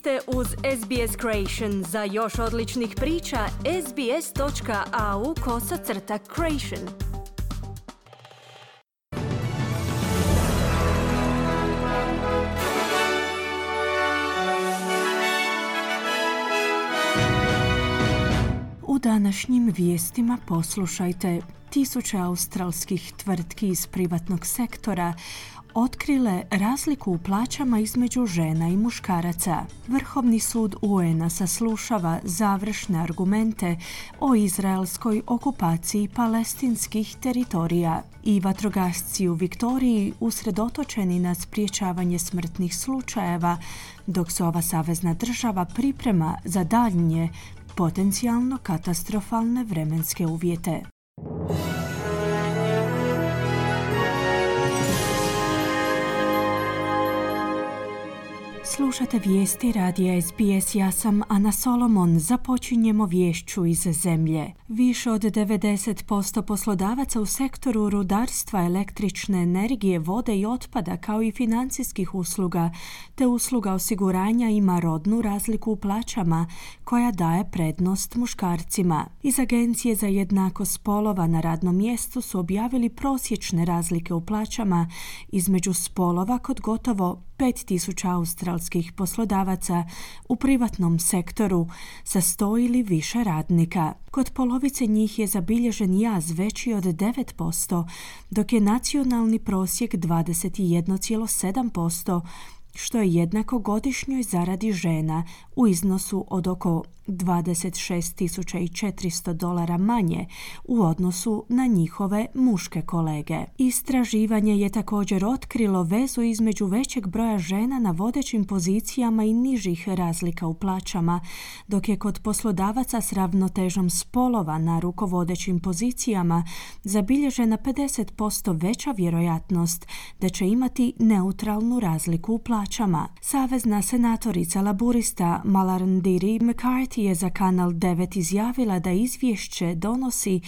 ste uz SBS Creation. Za još odličnih priča, sbs.au kosacrta creation. U današnjim vijestima poslušajte tisuće australskih tvrtki iz privatnog sektora otkrile razliku u plaćama između žena i muškaraca. Vrhovni sud UN-a saslušava završne argumente o izraelskoj okupaciji palestinskih teritorija i vatrogasci u Viktoriji usredotočeni na spriječavanje smrtnih slučajeva, dok se ova savezna država priprema za daljnje potencijalno katastrofalne vremenske uvjete. Slušate vijesti radija SBS, ja sam Ana Solomon. Započinjemo vješću iz zemlje. Više od 90% poslodavaca u sektoru rudarstva, električne energije, vode i otpada kao i financijskih usluga te usluga osiguranja ima rodnu razliku u plaćama koja daje prednost muškarcima. Iz Agencije za jednako spolova na radnom mjestu su objavili prosječne razlike u plaćama između spolova kod gotovo 5000 australskih poslodavaca u privatnom sektoru sa sto ili više radnika. Kod polovice njih je zabilježen jaz veći od 9%, dok je nacionalni prosjek 21,7%, što je jednako godišnjoj zaradi žena u iznosu od oko 26.400 dolara manje u odnosu na njihove muške kolege. Istraživanje je također otkrilo vezu između većeg broja žena na vodećim pozicijama i nižih razlika u plaćama, dok je kod poslodavaca s ravnotežom spolova na rukovodećim pozicijama zabilježena 50% veća vjerojatnost da će imati neutralnu razliku u plaćama. Savezna senatorica laburista Malarndiri McCarthy je za Kanal 9 izjavila da izvješće donosi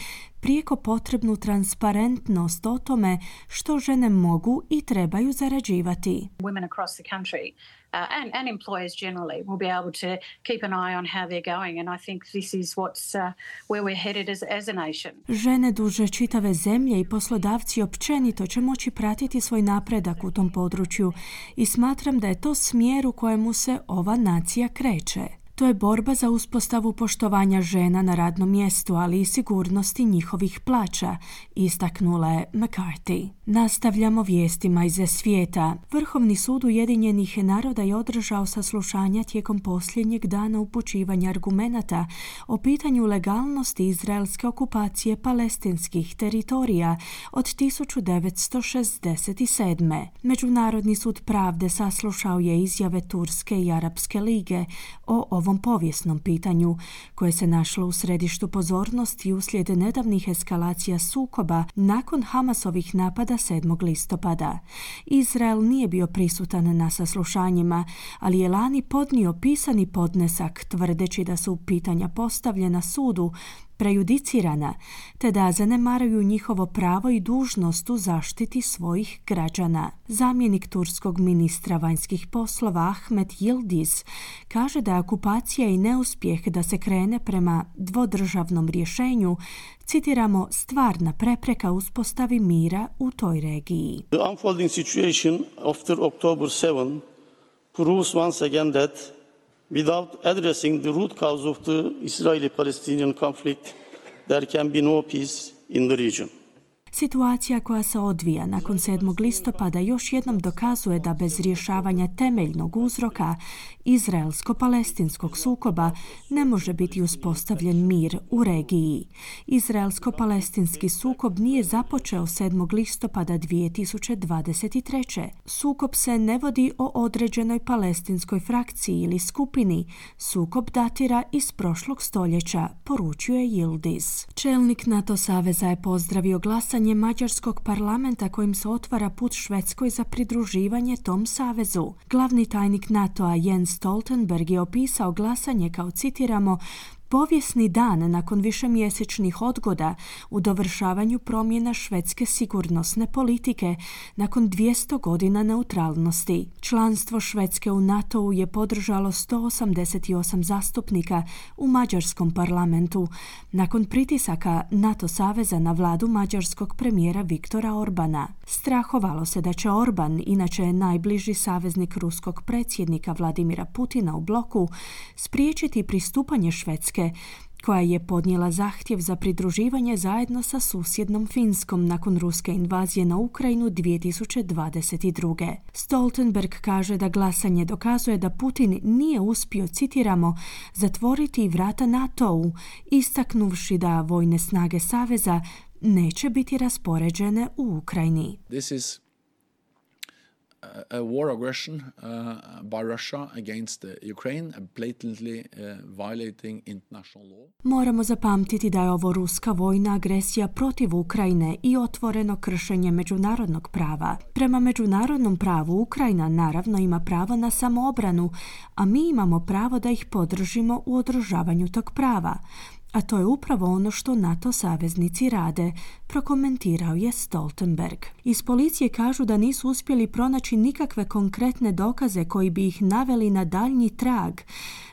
prijeko potrebnu transparentnost o tome što žene mogu i trebaju zarađivati. Women across the country uh, and, and employers generally will be able to keep an eye on how they're going and I think this is what's uh, where we're headed as, as a nation. Žene duže čitave zemlje i poslodavci općenito će moći pratiti svoj napredak u tom području i smatram da je to smjer u kojemu se ova nacija kreće. To je borba za uspostavu poštovanja žena na radnom mjestu, ali i sigurnosti njihovih plaća, istaknula je McCarthy. Nastavljamo vijestima iz svijeta. Vrhovni sud Ujedinjenih naroda je održao saslušanja tijekom posljednjeg dana upućivanja argumenata o pitanju legalnosti izraelske okupacije palestinskih teritorija od 1967. Međunarodni sud pravde saslušao je izjave Turske i Arapske lige o ovom povijesnom pitanju koje se našlo u središtu pozornosti uslijed nedavnih eskalacija sukoba nakon Hamasovih napada 7. listopada. Izrael nije bio prisutan na saslušanjima, ali je lani podnio pisani podnesak tvrdeći da su pitanja postavljena sudu prejudicirana, te da zanemaraju njihovo pravo i dužnost u zaštiti svojih građana. Zamjenik turskog ministra vanjskih poslova Ahmed Yildiz kaže da je okupacija i neuspjeh da se krene prema dvodržavnom rješenju citiramo stvarna prepreka uspostavi mira u toj regiji. The unfolding situation after October 7 proves once again that without addressing the root cause of the Israeli-Palestinian conflict, there can be no peace in the region. Situacija koja se odvija nakon 7. listopada još jednom dokazuje da bez rješavanja temeljnog uzroka izraelsko-palestinskog sukoba ne može biti uspostavljen mir u regiji. Izraelsko-palestinski sukob nije započeo 7. listopada 2023. Sukob se ne vodi o određenoj palestinskoj frakciji ili skupini. Sukob datira iz prošlog stoljeća, poručuje Yildiz. Čelnik NATO saveza je pozdravio glasanje Mađarskog parlamenta kojim se otvara put Švedskoj za pridruživanje tom savezu. Glavni tajnik NATO-a Jens Stoltenberg je opisao glasanje kao citiramo Povijesni dan nakon višemjesečnih odgoda u dovršavanju promjena švedske sigurnosne politike nakon 200 godina neutralnosti. Članstvo Švedske u NATO-u je podržalo 188 zastupnika u Mađarskom parlamentu nakon pritisaka NATO saveza na vladu mađarskog premijera Viktora Orbana. Strahovalo se da će Orban, inače najbliži saveznik ruskog predsjednika Vladimira Putina u bloku, spriječiti pristupanje Švedske koja je podnijela zahtjev za pridruživanje zajedno sa susjednom Finskom nakon ruske invazije na Ukrajinu 2022. Stoltenberg kaže da glasanje dokazuje da Putin nije uspio, citiramo, zatvoriti vrata NATO-u, istaknuvši da vojne snage Saveza neće biti raspoređene u Ukrajini. This is a war aggression uh, by Russia against Ukraine, blatantly uh, violating international law. Moramo zapamtiti da je ovo ruska vojna agresija protiv Ukrajine i otvoreno kršenje međunarodnog prava. Prema međunarodnom pravu Ukrajina naravno ima pravo na samoobranu, a mi imamo pravo da ih podržimo u održavanju tog prava. A to je upravo ono što NATO saveznici rade, prokomentirao je Stoltenberg. Iz policije kažu da nisu uspjeli pronaći nikakve konkretne dokaze koji bi ih naveli na daljnji trag.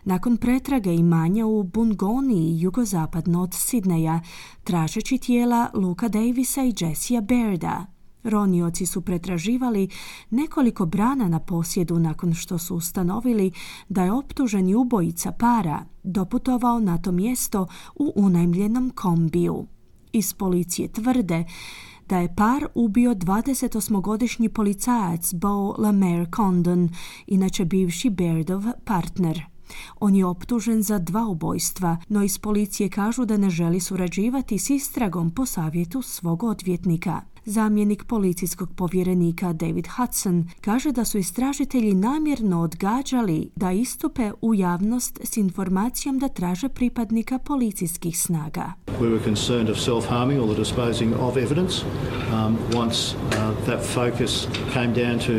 Nakon pretrage imanja u Bungoni, jugozapadno od Sidneja, tražeći tijela Luka Davisa i Jessija Berda. Ronioci su pretraživali nekoliko brana na posjedu nakon što su ustanovili da je optuženi ubojica para doputovao na to mjesto u unajmljenom kombiju. Iz policije tvrde da je par ubio 28-godišnji policajac Bo Lemaire Condon, inače bivši Bairdov partner. On je optužen za dva ubojstva, no iz policije kažu da ne želi surađivati s istragom po savjetu svog odvjetnika. Zamjenik policijskog povjerenika David Hudson kaže da su istražitelji namjerno odgađali da istupe u javnost s informacijom da traže pripadnika policijskih snaga. We were concerned of self-harming or the disposing of evidence. Um, once uh, that focus came down to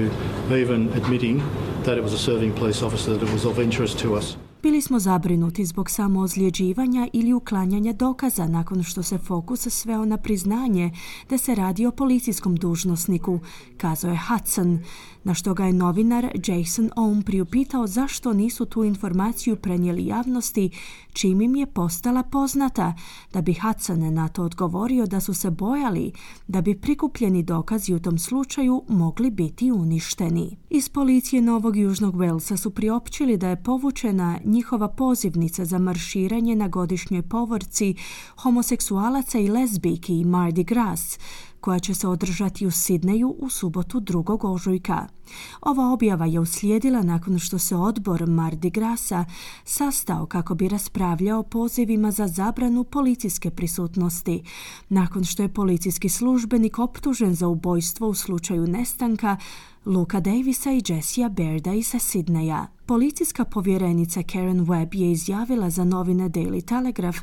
even admitting that it was a serving police officer that it was of interest to us. Bili smo zabrinuti zbog samoozljeđivanja ili uklanjanja dokaza nakon što se fokus sveo na priznanje da se radi o policijskom dužnosniku, kazao je Hudson, na što ga je novinar Jason Ohm priupitao zašto nisu tu informaciju prenijeli javnosti, čim im je postala poznata, da bi Hudson na to odgovorio da su se bojali da bi prikupljeni dokazi u tom slučaju mogli biti uništeni. Iz policije Novog Južnog Walesa su priopćili da je povučena njihova pozivnica za marširanje na godišnjoj povorci homoseksualaca i lezbijki Mardi Gras, koja će se održati u Sidneju u subotu 2. ožujka. Ova objava je uslijedila nakon što se odbor Mardi Grasa sastao kako bi raspravljao pozivima za zabranu policijske prisutnosti, nakon što je policijski službenik optužen za ubojstvo u slučaju nestanka Luka Davisa i Jessija Berda iz Sidneja. Policijska povjerenica Karen Webb je izjavila za novine Daily Telegraph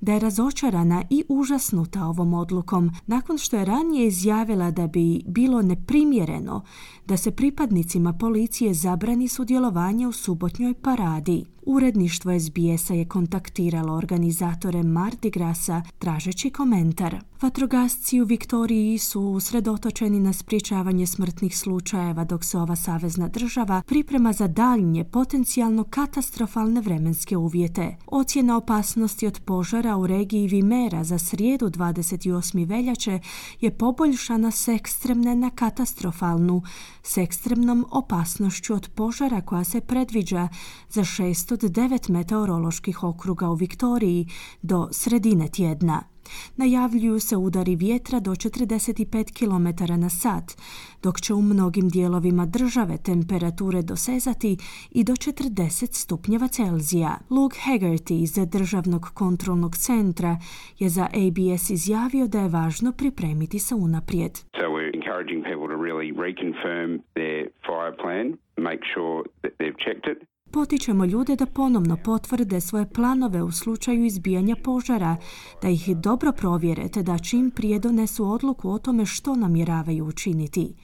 da je razočarana i užasnuta ovom odlukom nakon što je ranije izjavila da bi bilo neprimjereno da se pripadnicima policije zabrani sudjelovanje u subotnjoj paradi. Uredništvo SBS-a je kontaktiralo organizatore Mardi Grasa tražeći komentar. Vatrogasci u Viktoriji su usredotočeni na sprječavanje smrtnih slučajeva dok se ova savezna država priprema za daljnje potencijalno katastrofalne vremenske uvjete. Ocjena opasnosti od požara u regiji Vimera za srijedu 28. veljače je poboljšana s ekstremne na katastrofalnu, s ekstremnom opasnošću od požara koja se predviđa za 6 od 9 meteoroloških okruga u Viktoriji do sredine tjedna. Najavljuju se udari vjetra do 45 km na sat, dok će u mnogim dijelovima države temperature dosezati i do 40 stupnjeva Celzija. Luke Haggerty iz Državnog kontrolnog centra je za ABS izjavio da je važno pripremiti se unaprijed. So we're encouraging people to really reconfirm their fire plan, make sure that they've checked it. Potičemo ljude da ponovno potvrde svoje planove u slučaju izbijanja požara, da ih dobro provjere te da čim prije donesu odluku o tome što namjeravaju učiniti.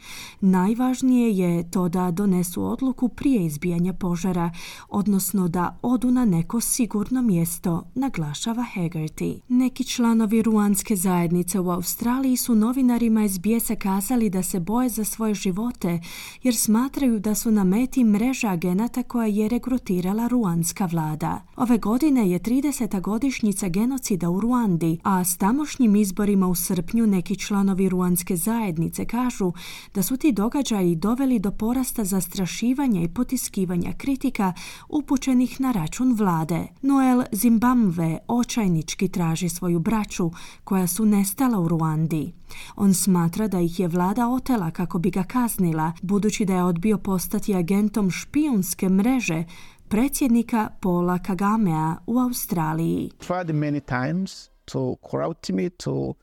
Najvažnije je to da donesu odluku prije izbijanja požara, odnosno da odu na neko sigurno mjesto, naglašava Haggerty. Neki članovi ruanske zajednice u Australiji su novinarima iz bijesa kazali da se boje za svoje živote jer smatraju da su na meti mreža agenata koja je regrutirala ruanska vlada. Ove godine je 30. godišnjica genocida u Ruandi, a s tamošnjim izborima u srpnju neki članovi ruanske zajednice kažu da su ti događaji doveli do porasta zastrašivanja i potiskivanja kritika upućenih na račun vlade. Noel Zimbabwe očajnički traži svoju braću koja su nestala u Ruandi. On smatra da ih je vlada otela kako bi ga kaznila, budući da je odbio postati agentom špijunske mreže predsjednika Paula Kagamea u Australiji. Tried many times to corrupt me, to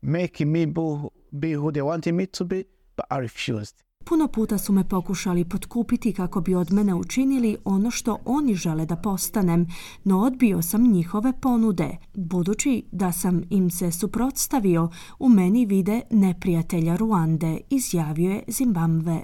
make me be who they wanted me to be, but I refused. Puno puta su me pokušali potkupiti kako bi od mene učinili ono što oni žele da postanem, no odbio sam njihove ponude. Budući da sam im se suprotstavio, u meni vide neprijatelja Ruande, izjavio je Zimbabwe.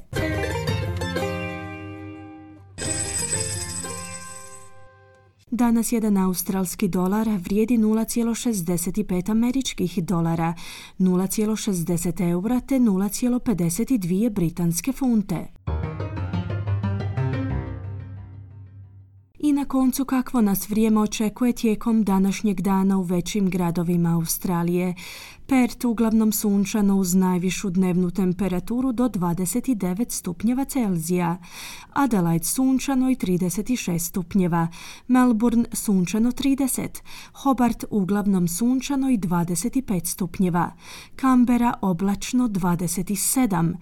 Danas jedan australski dolar vrijedi 0,65 američkih dolara, 0,60 eura te 0,52 britanske funte. I na koncu kakvo nas vrijeme očekuje tijekom današnjeg dana u većim gradovima Australije. Pert uglavnom sunčano uz najvišu dnevnu temperaturu do 29 stupnjeva Celzija. Adelaide sunčano i 36 stupnjeva. Melbourne sunčano 30. Hobart uglavnom sunčano i 25 stupnjeva. Canberra oblačno 27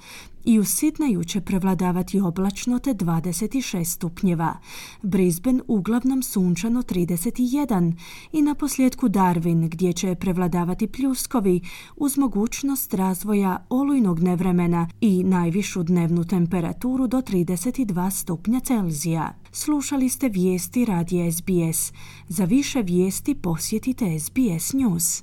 i u Sidneju će prevladavati oblačno te 26 stupnjeva. Brisbane uglavnom sunčano 31 i na posljedku Darwin gdje će prevladavati pljuskovi uz mogućnost razvoja olujnog nevremena i najvišu dnevnu temperaturu do 32 stupnja Celzija. Slušali ste vijesti radija SBS. Za više vijesti posjetite SBS News.